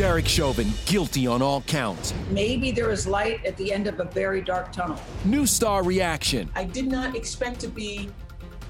Derek Chauvin guilty on all counts. Maybe there is light at the end of a very dark tunnel. New star reaction. I did not expect to be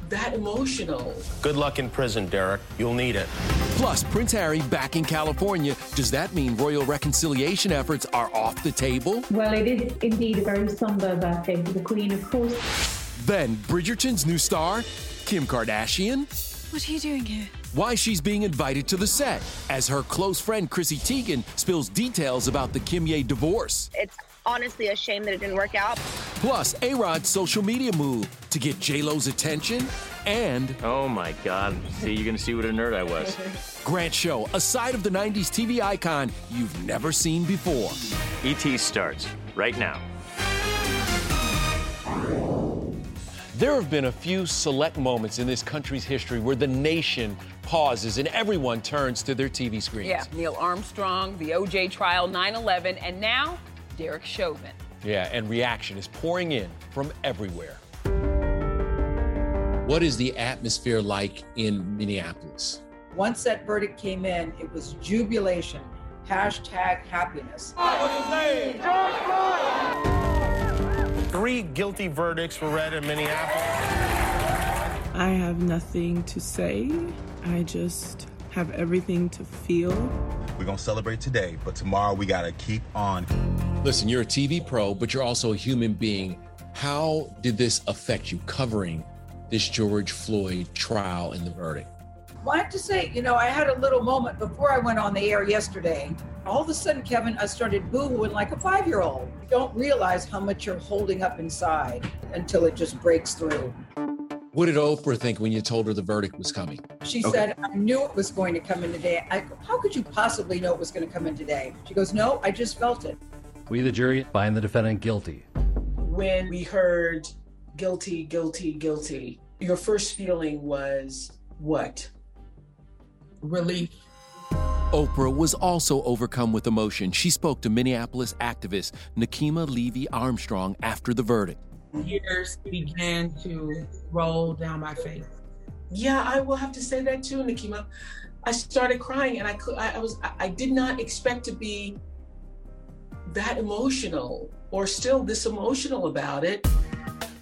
that emotional. Good luck in prison, Derek. You'll need it. Plus, Prince Harry back in California. Does that mean royal reconciliation efforts are off the table? Well, it is indeed a very somber birthday for the Queen, of course. Then, Bridgerton's new star, Kim Kardashian. What are you doing here? Why she's being invited to the set as her close friend Chrissy Teigen spills details about the Kimye divorce. It's honestly a shame that it didn't work out. Plus, A Rod's social media move to get J-Lo's attention and. Oh my God. See, you're going to see what a nerd I was. Grant Show, a side of the 90s TV icon you've never seen before. ET starts right now. There have been a few select moments in this country's history where the nation pauses and everyone turns to their TV screens. Yeah, Neil Armstrong, the OJ trial, 9 11, and now Derek Chauvin. Yeah, and reaction is pouring in from everywhere. What is the atmosphere like in Minneapolis? Once that verdict came in, it was jubilation. Hashtag happiness. Three guilty verdicts were read in Minneapolis. I have nothing to say. I just have everything to feel. We're going to celebrate today, but tomorrow we got to keep on. Listen, you're a TV pro, but you're also a human being. How did this affect you covering this George Floyd trial and the verdict? Well, I have to say, you know, I had a little moment before I went on the air yesterday. All of a sudden, Kevin, I started boohooing like a five year old. You don't realize how much you're holding up inside until it just breaks through. What did Oprah think when you told her the verdict was coming? She okay. said, I knew it was going to come in today. I, how could you possibly know it was going to come in today? She goes, No, I just felt it. We, the jury, find the defendant guilty. When we heard guilty, guilty, guilty, your first feeling was what? Relief. Oprah was also overcome with emotion. She spoke to Minneapolis activist Nekima Levy Armstrong after the verdict. Tears began to roll down my face. Yeah, I will have to say that too, Nekima. I started crying, and I could. I, I was. I did not expect to be that emotional, or still this emotional about it.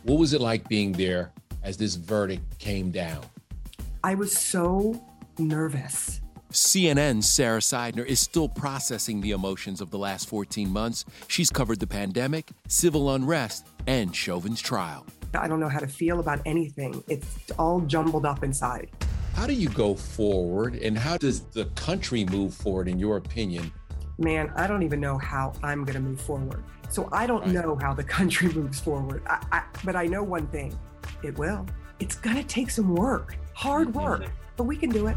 What was it like being there as this verdict came down? I was so nervous. CNN's Sara Sidner is still processing the emotions of the last 14 months. She's covered the pandemic, civil unrest, and Chauvin's trial. I don't know how to feel about anything. It's all jumbled up inside. How do you go forward, and how does the country move forward, in your opinion? Man, I don't even know how I'm going to move forward. So I don't right. know how the country moves forward. I, I, but I know one thing it will. It's going to take some work, hard work, but we can do it.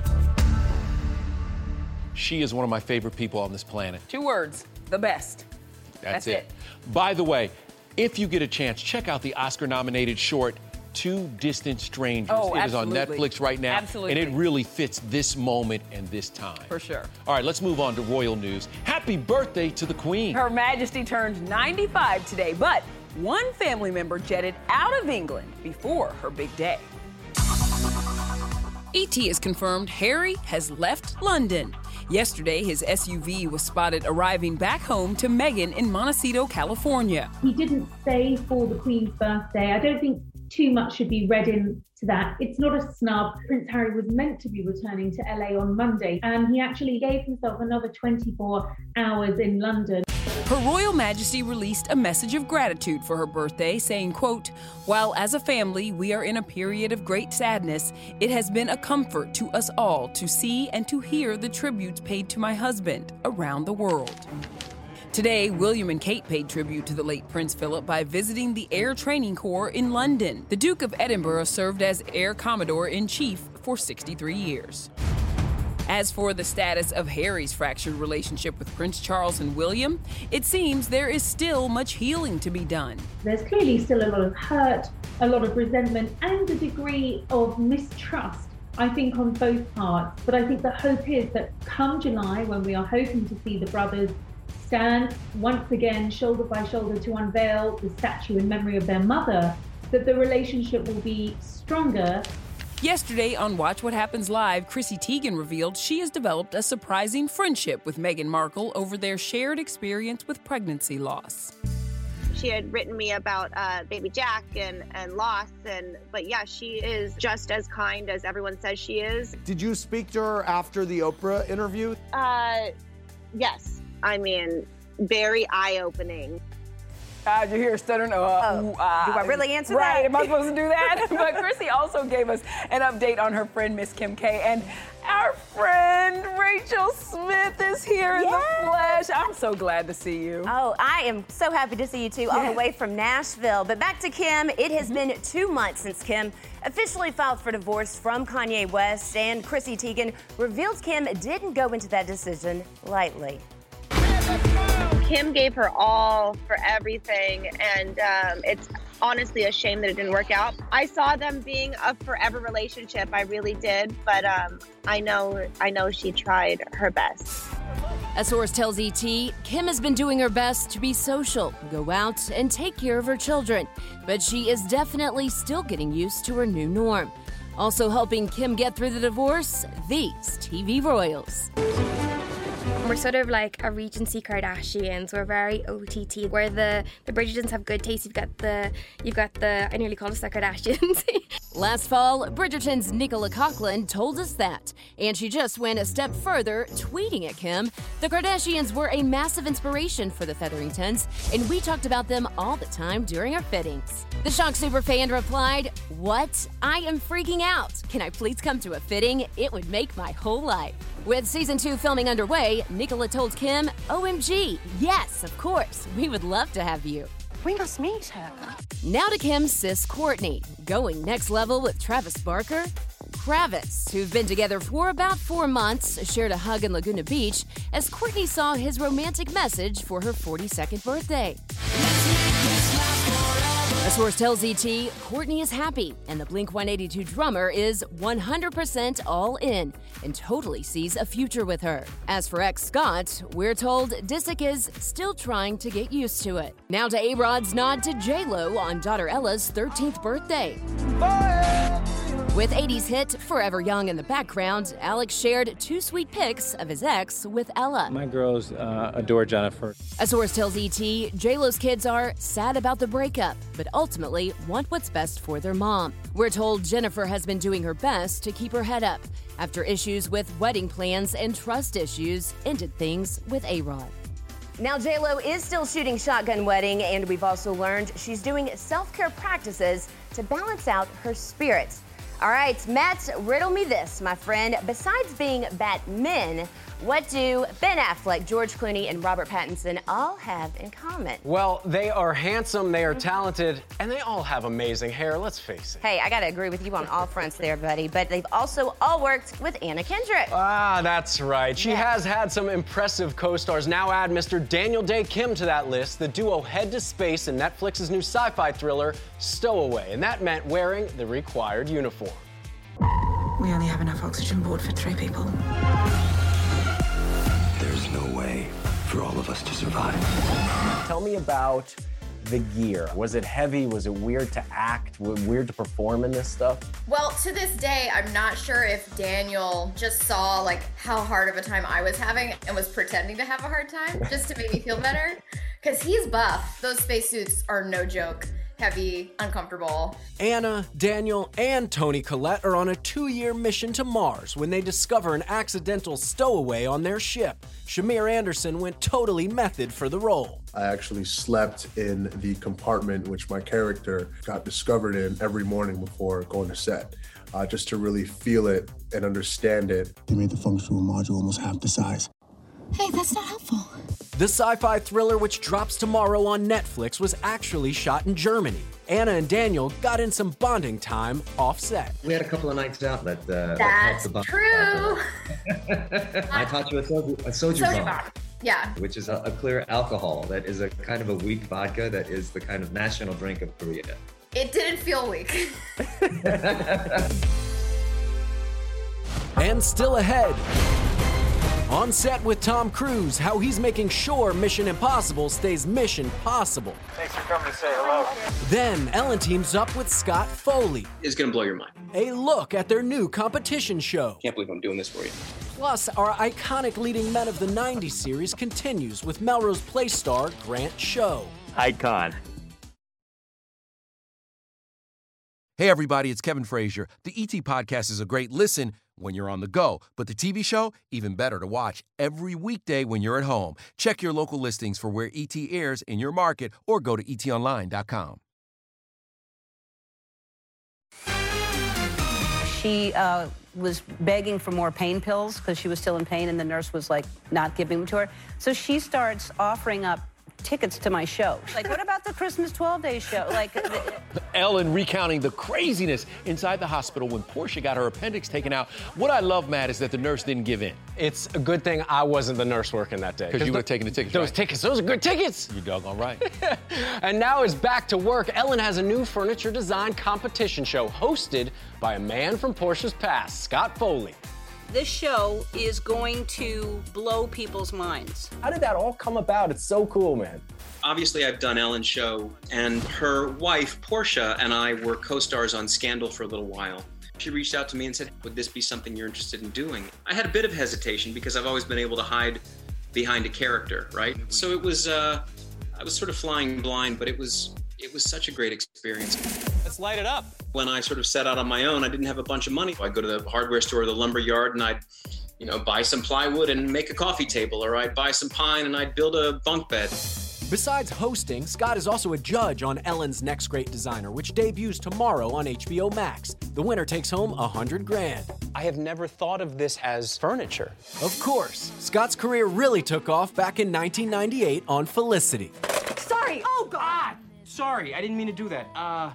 She is one of my favorite people on this planet. Two words the best. That's, That's it. it. By the way, if you get a chance, check out the Oscar nominated short. Two Distant Strangers. Oh, it is on Netflix right now. Absolutely. And it really fits this moment and this time. For sure. All right, let's move on to royal news. Happy birthday to the Queen. Her Majesty turned 95 today, but one family member jetted out of England before her big day. ET has confirmed Harry has left London. Yesterday, his SUV was spotted arriving back home to Meghan in Montecito, California. He didn't stay for the Queen's birthday. I don't think too much should be read into that. It's not a snub. Prince Harry was meant to be returning to LA on Monday, and he actually gave himself another 24 hours in London. Her Royal Majesty released a message of gratitude for her birthday, saying, quote, While as a family we are in a period of great sadness, it has been a comfort to us all to see and to hear the tributes paid to my husband around the world. Today, William and Kate paid tribute to the late Prince Philip by visiting the Air Training Corps in London. The Duke of Edinburgh served as Air Commodore in Chief for 63 years. As for the status of Harry's fractured relationship with Prince Charles and William, it seems there is still much healing to be done. There's clearly still a lot of hurt, a lot of resentment, and a degree of mistrust I think on both parts. But I think the hope is that come July, when we are hoping to see the brothers stand once again shoulder by shoulder to unveil the statue in memory of their mother, that the relationship will be stronger Yesterday on Watch What Happens Live, Chrissy Teigen revealed she has developed a surprising friendship with Meghan Markle over their shared experience with pregnancy loss. She had written me about uh, baby Jack and, and loss, and but yeah, she is just as kind as everyone says she is. Did you speak to her after the Oprah interview? Uh, yes. I mean, very eye opening. Uh, you hear stuttering? Uh, oh. ooh, uh, do I really answer right, that? Right? Am I supposed to do that? but Chrissy also gave us an update on her friend Miss Kim K. And our friend Rachel Smith is here in the flesh. I'm so glad to see you. Oh, I am so happy to see you too, yes. all the way from Nashville. But back to Kim. It has mm-hmm. been two months since Kim officially filed for divorce from Kanye West, and Chrissy Teigen reveals Kim didn't go into that decision lightly. Kim gave her all for everything, and um, it's honestly a shame that it didn't work out. I saw them being a forever relationship. I really did, but um, I know I know she tried her best. A source tells ET Kim has been doing her best to be social, go out, and take care of her children, but she is definitely still getting used to her new norm. Also helping Kim get through the divorce, these TV royals. We're sort of like a Regency Kardashians. We're very OTT. Where the the Bridgertons have good taste. You've got the you've got the I nearly called us the Kardashians. Last fall, Bridgerton's Nicola Coughlan told us that, and she just went a step further, tweeting at Kim. The Kardashians were a massive inspiration for the Featheringtons, and we talked about them all the time during our fittings. The shock super fan replied, "What? I am freaking out. Can I please come to a fitting? It would make my whole life." With season two filming underway, Nicola told Kim, OMG, yes, of course, we would love to have you. We must meet her. Now to Kim's sis Courtney, going next level with Travis Barker. Travis, who've been together for about four months, shared a hug in Laguna Beach as Courtney saw his romantic message for her 42nd birthday. Source tells ET Courtney is happy, and the Blink 182 drummer is 100% all in and totally sees a future with her. As for ex Scott, we're told Disick is still trying to get used to it. Now to A Rod's nod to J Lo on daughter Ella's 13th birthday. With 80s hit Forever Young in the background, Alex shared two sweet pics of his ex with Ella. My girls uh, adore Jennifer. A source tells ET JLo's kids are sad about the breakup, but ultimately want what's best for their mom. We're told Jennifer has been doing her best to keep her head up after issues with wedding plans and trust issues ended things with A Rod. Now, JLo is still shooting Shotgun Wedding, and we've also learned she's doing self care practices to balance out her spirits. All right, Matt, riddle me this, my friend. Besides being Batmen, what do Ben Affleck, George Clooney, and Robert Pattinson all have in common? Well, they are handsome, they are talented, and they all have amazing hair, let's face it. Hey, I gotta agree with you on all fronts there, buddy, but they've also all worked with Anna Kendrick. Ah, that's right. She Yeah. has had some impressive co stars. Now add Mr. Daniel Dae Kim to that list. The duo head to space in Netflix's new sci fi thriller, Stowaway, and that meant wearing the required uniform. We only have enough oxygen aboard for three people. There's no way for all of us to survive. Tell me about the gear. Was it heavy? Was it weird to act? Weird to perform in this stuff? Well, to this day, I'm not sure if Daniel just saw like how hard of a time I was having and was pretending to have a hard time just to make me feel better. Because he's buff. Those spacesuits are no joke. Heavy, uncomfortable. Anna, Daniel, and Toni Collette are on a two year mission to Mars when they discover an accidental stowaway on their ship. Shamir Anderson went totally method for the role. I actually slept in the compartment which my character got discovered in every morning before going to set, uh, just to really feel it and understand it. They made the functional module almost half the size. Hey, that's not helpful. The sci fi thriller, which drops tomorrow on Netflix, was actually shot in Germany. Anna and Daniel got in some bonding time off set. We had a couple of nights out that. Uh, That's helped the bond. true. I taught you a soju, a soju, Soju bomb, bomb. Yeah. which is a, a clear alcohol that is a kind of a weak vodka that is the kind of national drink of Korea. It didn't feel weak. And still ahead. On set with Tom Cruise, how he's making sure Mission Impossible stays Mission Possible. Thanks for coming to say hello. Then Ellen teams up with Scott Foley. It's gonna blow your mind. A look at their new competition show. Can't believe I'm doing this for you. Plus, our iconic leading men of the 90s series continues with Melrose Place star Grant Show. Icon. Hey, everybody, it's Kevin Frazier. The ET Podcast is a great listen when you're on the go, but the TV show, even better to watch every weekday when you're at home. Check your local listings for where ET airs in your market or go to etonline.com. She uh, was begging for more pain pills because she was still in pain, and the nurse was like not giving them to her. So she starts offering up tickets to my show. Like, what about the Christmas 12 Days show? Like, the, Ellen recounting the craziness inside the hospital when Portia got her appendix taken out. What I love, Matt, is that the nurse didn't give in. It's a good thing I wasn't the nurse working that day. Because you the- would have taken the tickets. Those right? tickets, those are good tickets. You doggone right. And now it's back to work. Ellen has a new furniture design competition show hosted by a man from Portia's past, Scott Foley. This show is going to blow people's minds. How did that all come about? It's so cool, man. Obviously, I've done Ellen's show, and her wife, Portia, and I were co stars on Scandal for a little while. She reached out to me and said, Would this be something you're interested in doing? I had a bit of hesitation because I've always been able to hide behind a character, right? So it was, uh, I was sort of flying blind, but it was, it was such a great experience. Let's light it up. When I sort of set out on my own, I didn't have a bunch of money. I'd go to the hardware store or the lumber yard and I'd, you know, buy some plywood and make a coffee table, or I'd buy some pine and I'd build a bunk bed. Besides hosting, Scott is also a judge on Ellen's Next Great Designer, which debuts tomorrow on HBO Max. The winner takes home a hundred grand. I have never thought of this as furniture. Of course, Scott's career really took off back in 1998 on Felicity. Sorry. Oh, God. Sorry, I didn't mean to do that. Uh,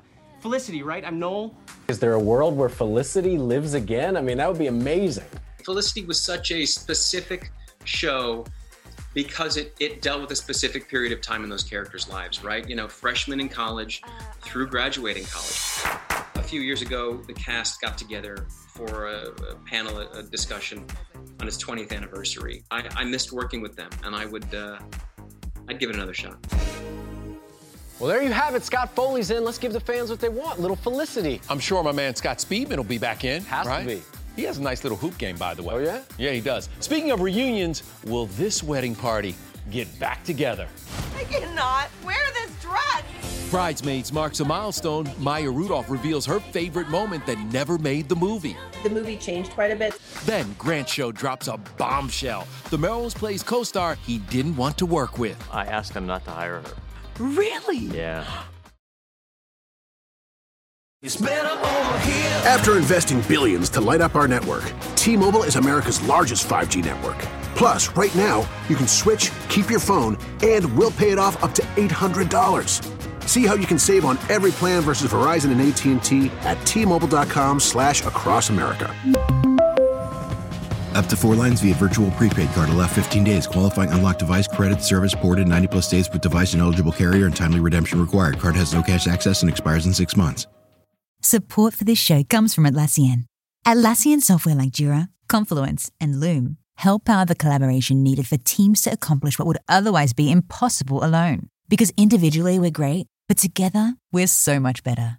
Felicity, right? I'm Noel. Is there a world where Felicity lives again? I mean, that would be amazing. Felicity was such a specific show because it, it dealt with a specific period of time in those characters' lives, right? You know, freshmen in college through graduating college. A few years ago, the cast got together for a, a panel a, discussion on its 20th anniversary. I, I missed working with them, and I would, uh, I'd give it another shot. Well, there you have it. Scott Foley's in. Let's give the fans what they want. Little Felicity. I'm sure my man Scott Speedman will be back in. Has right? to be. He has a nice little hoop game, by the way. Oh, yeah? Yeah, he does. Speaking of reunions, will this wedding party get back together? I cannot wear this dress. Bridesmaids marks a milestone. Maya Rudolph reveals her favorite moment that never made the movie. The movie changed quite a bit. Then Grant Show drops a bombshell. The Melrose Place co star he didn't want to work with. I asked him not to hire her. Really? Yeah. After investing billions to light up our network, T-Mobile is America's largest 5G network. Plus, right now, you can switch, keep your phone, and we'll pay it off up to $800. See how you can save on every plan versus Verizon and AT&T at T-Mobile.com slash across America. Up to four lines via virtual prepaid card. Allow 15 days. Qualifying unlocked device credit service ported 90 plus days with device and eligible carrier and timely redemption required. Card has no cash access and expires in six months. Support for this show comes from Atlassian. Atlassian software like Jira, Confluence, and Loom help power the collaboration needed for teams to accomplish what would otherwise be impossible alone. Because individually we're great, but together we're so much better.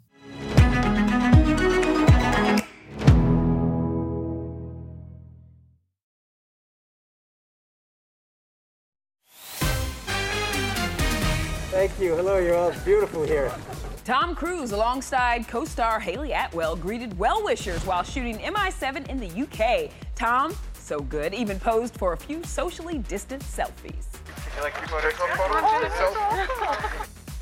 Thank you. Hello, you're all beautiful here. Tom Cruise, alongside co star Hayley Atwell, greeted well wishers while shooting MI7 in the UK. Tom, so good, even posed for a few socially distant selfies. Like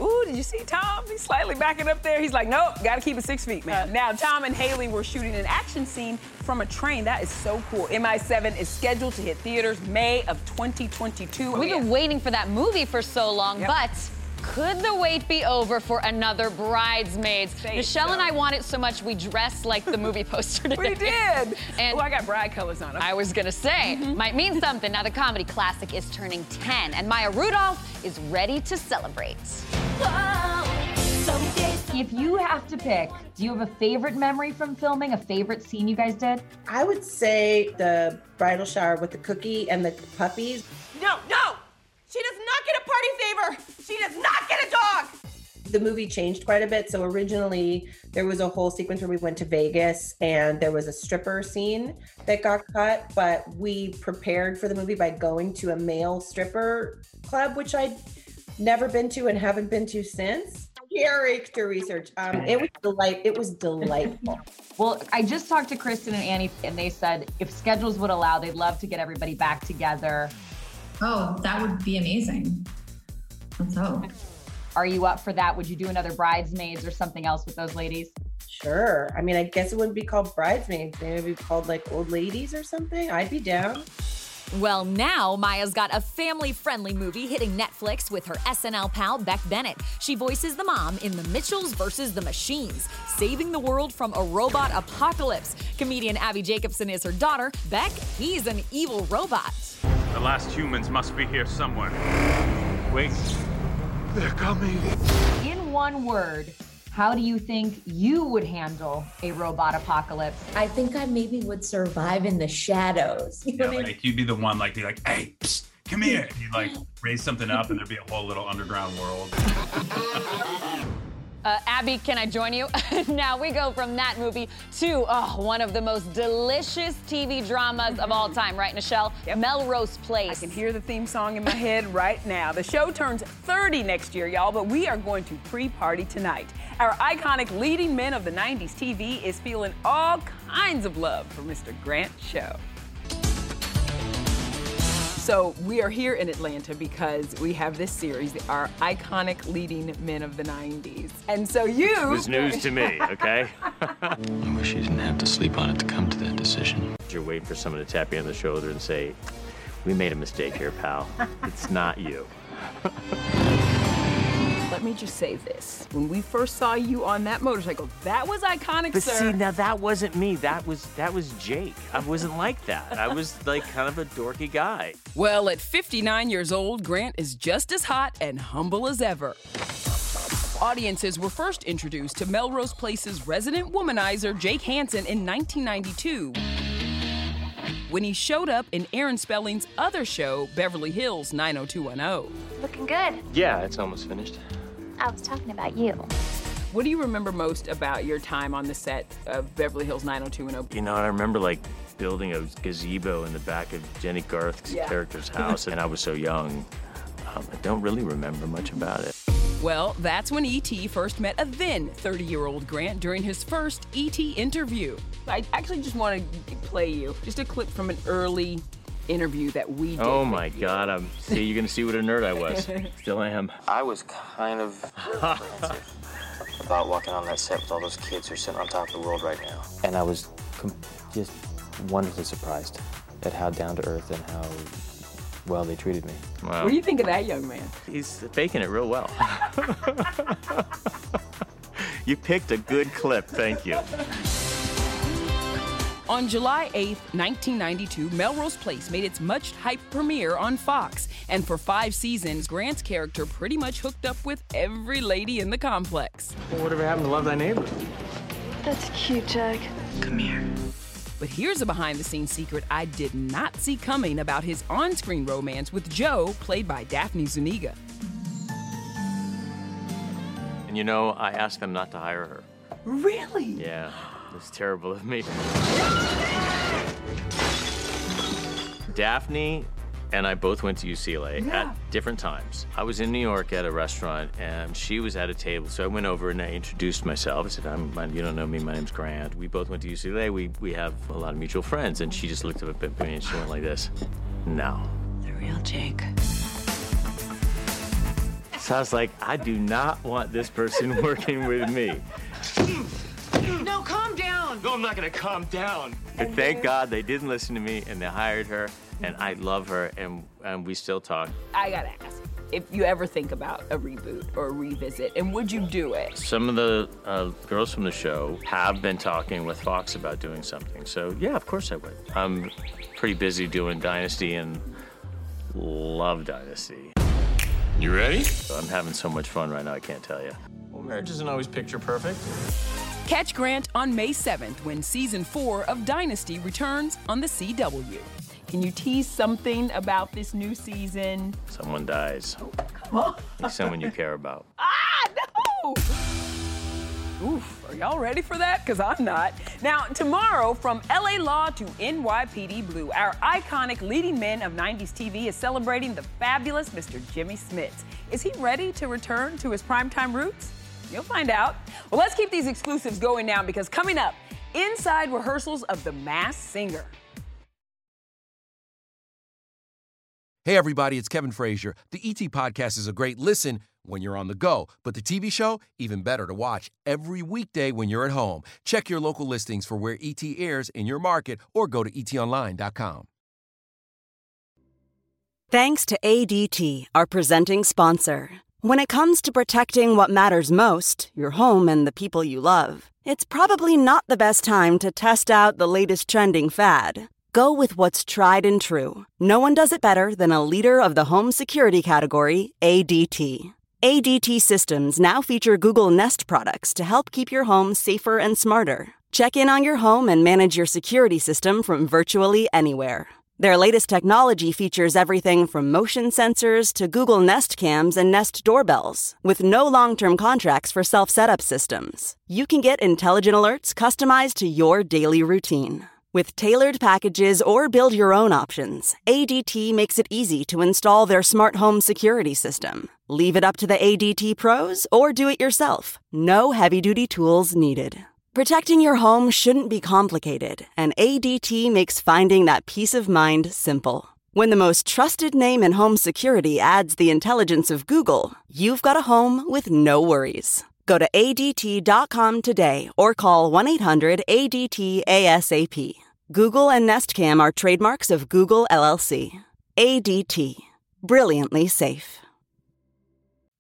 Ooh, did you see Tom? He's slightly backing up there. He's like, nope, gotta keep it six feet, man. Uh. now, Tom and Hayley were shooting an action scene from a train. That is so cool. MI7 is scheduled to hit theaters May of 2022. We've oh, been waiting for that movie for so long, Yep. but could the wait be over for another Bridesmaids? Say it, Michelle and I want it so much we dressed like the movie poster today. We did. And oh, I got bride colors on. I was gonna say, mm-hmm. might mean something. Now the comedy classic is turning 10, and Maya Rudolph is ready to celebrate. If you have to pick, do you have a favorite memory from filming, a favorite scene you guys did? I would say the bridal shower with the cookie and the puppies. No, no! She does not get a party favor! She does not get a dog! The movie changed quite a bit. So originally there was a whole sequence where we went to Vegas and there was a stripper scene that got cut, but we prepared for the movie by going to a male stripper club, which I'd never been to and haven't been to since. Character research. Um, it was delight. It was delightful. Well, I just talked to Kristen and Annie, and they said if schedules would allow, they'd love to get everybody back together. Oh, that would be amazing. Let's hope. Are you up for that? Would you do another bridesmaids or something else with those ladies? Sure. I mean, I guess it wouldn't be called bridesmaids. Maybe it'd be called like old ladies or something. I'd be down. Well, now Maya's got a family friendly movie hitting Netflix with her SNL pal Beck Bennett. She voices the mom in The Mitchells versus the Machines, saving the world from a robot apocalypse. Comedian Abbi Jacobson is her daughter. Beck, he's an evil robot. The last humans must be here somewhere. Wait. They're coming. In one word, how do you think you would handle a robot apocalypse? I think I maybe would survive in the shadows. You know Yeah, what I mean? like you'd be the one like be like, hey, psst, come here. And you'd like raise something up and there'd be a whole little underground world. Uh, Abbi, can I join you? now we go from that movie to oh, one of the most delicious TV dramas of all time, right, Michelle? Melrose Place. I can hear the theme song in my head right now. The show turns 30 next year, y'all, but we are going to pre party tonight. Our iconic leading men of the 90s TV is feeling all kinds of love for Mr. Grant Show. So we are here in Atlanta because we have this series, our iconic leading men of the 90s. And so you. It was news to me, okay? I wish you didn't have to sleep on it to come to that decision. You're waiting for someone to tap you on the shoulder and say, We made a mistake here, pal. It's not you. Let let me just say this. When we first saw you on that motorcycle, that was iconic, But sir. see, now that wasn't me. That was that was Jake. I wasn't like that. I was like kind of a dorky guy. Well, at 59 years old, Grant is just as hot and humble as ever. Audiences were first introduced to Melrose Place's resident womanizer, Jake Hansen, in 1992 when he showed up in Aaron Spelling's other show, Beverly Hills 90210. Looking good. Yeah, it's almost finished. I was talking about you. What do you remember most about your time on the set of Beverly Hills 90210? You know, I remember like building a gazebo in the back of Jennie Garth's Yeah. character's house, and I was so young. Um, I don't really remember much about it. Well, that's when E.T. first met a then 30 year old Grant during his first E.T. interview. I actually just want to play you just a clip from an early interview that we did. Oh my God! I'm see. You're gonna see what a nerd I was. Still am. I was kind of apprehensive about walking on that set with all those kids who are sitting on top of the world right now. And I was com- just wonderfully surprised at how down to earth and how well they treated me. Wow. What do you think of that young man? He's faking it real well. you picked a good clip. Thank you. On July 8, 1992, Melrose Place made its much hyped premiere on Fox, and for five seasons, Grant's character pretty much hooked up with every lady in the complex. Well, whatever happened to love thy neighbor? That's cute, Jack. Come here. But here's a behind the scenes secret I did not see coming about his on screen romance with Joe, played by Daphne Zuniga. And you know, I asked them not to hire her. Really? Yeah, it's terrible of me. Daphne and I both went to UCLA at different times. I was in New York at a restaurant, and she was at a table. So I went over and I introduced myself. I said, I'm, "You don't know me. My name's Grant. We both went to UCLA. We we have a lot of mutual friends." And she just looked up at me and she went like this, "No." The real Jake. So I was like, "I do not want this person working with me." No, down. No, I'm not gonna calm down. But thank God they didn't listen to me and they hired her, and I love her, and and we still talk. I gotta ask if you ever think about a reboot or a revisit, and would you do it? Some of the uh, girls from the show have been talking with Fox about doing something. So yeah, of course I would. I'm pretty busy doing Dynasty and love Dynasty. You ready? I'm having so much fun right now. I can't tell you. Well, marriage isn't always picture perfect. Catch Grant on May 7th when season four of Dynasty returns on the CW. Can you tease something about this new season? Someone dies. Like someone you care about. Ah, no! Oof, are y'all ready for that? Because I'm not. Now, tomorrow, from LA Law to NYPD Blue, our iconic leading men of 90s TV is celebrating the fabulous Mr. Jimmy Smits. Is he ready to return to his primetime roots? You'll find out. Well, let's keep these exclusives going now because coming up, inside rehearsals of The Masked Singer. Hey, everybody, it's Kevin Frazier. The ET Podcast is a great listen when you're on the go, but the TV show, even better to watch every weekday when you're at home. Check your local listings for where ET airs in your market or go to etonline.com. Thanks to ADT, our presenting sponsor. When it comes to protecting what matters most, your home and the people you love, it's probably not the best time to test out the latest trending fad. Go with what's tried and true. No one does it better than a leader of the home security category, ADT. ADT systems now feature Google Nest products to help keep your home safer and smarter. Check in on your home and manage your security system from virtually anywhere. Their latest technology features everything from motion sensors to Google Nest cams and Nest doorbells, with no long term contracts for self setup systems. You can get intelligent alerts customized to your daily routine. With tailored packages or build your own options, ADT makes it easy to install their smart home security system. Leave it up to the ADT pros or do it yourself. No heavy duty tools needed. Protecting your home shouldn't be complicated, and ADT makes finding that peace of mind simple. When the most trusted name in home security adds the intelligence of Google, you've got a home with no worries. Go to ADT.com today or call 1 800 ADT ASAP. Google and Nest Cam are trademarks of Google LLC. ADT. Brilliantly safe.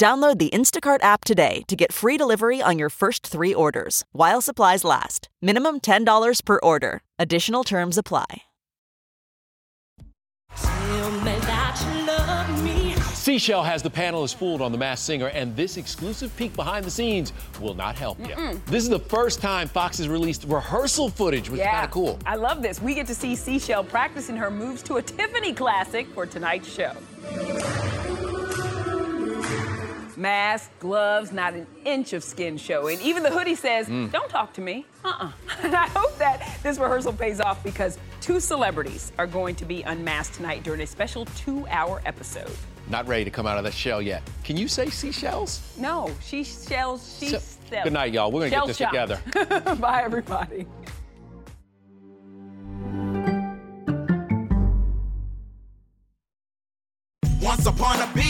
Download the Instacart app today to get free delivery on your first three orders while supplies last. Minimum $10 per order. Additional terms apply. Seashell has the panelists fooled on The Masked Singer, and this exclusive peek behind the scenes will not help you. Mm-mm. This is the first time Fox has released rehearsal footage, which is kind of cool. I love this. We get to see Seashell practicing her moves to a Tiffany classic for tonight's show. Mask, gloves, not an inch of skin showing. Even the hoodie says, Mm. don't talk to me. Uh-uh. And I hope that this rehearsal pays off because two celebrities are going to be unmasked tonight during a special two-hour episode. Not ready to come out of that shell yet. Can you say seashells? No, she shells, she So- sells. Good night, y'all. We're gonna get this Shell together. Bye, everybody. Once upon a beat.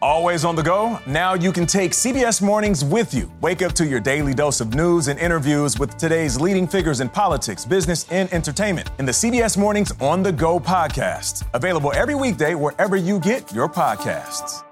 Always on the go? Now you can take CBS Mornings with you. Wake up to your daily dose of news and interviews with today's leading figures in politics, business, and entertainment in the CBS Mornings On the Go podcast. Available every weekday wherever you get your podcasts.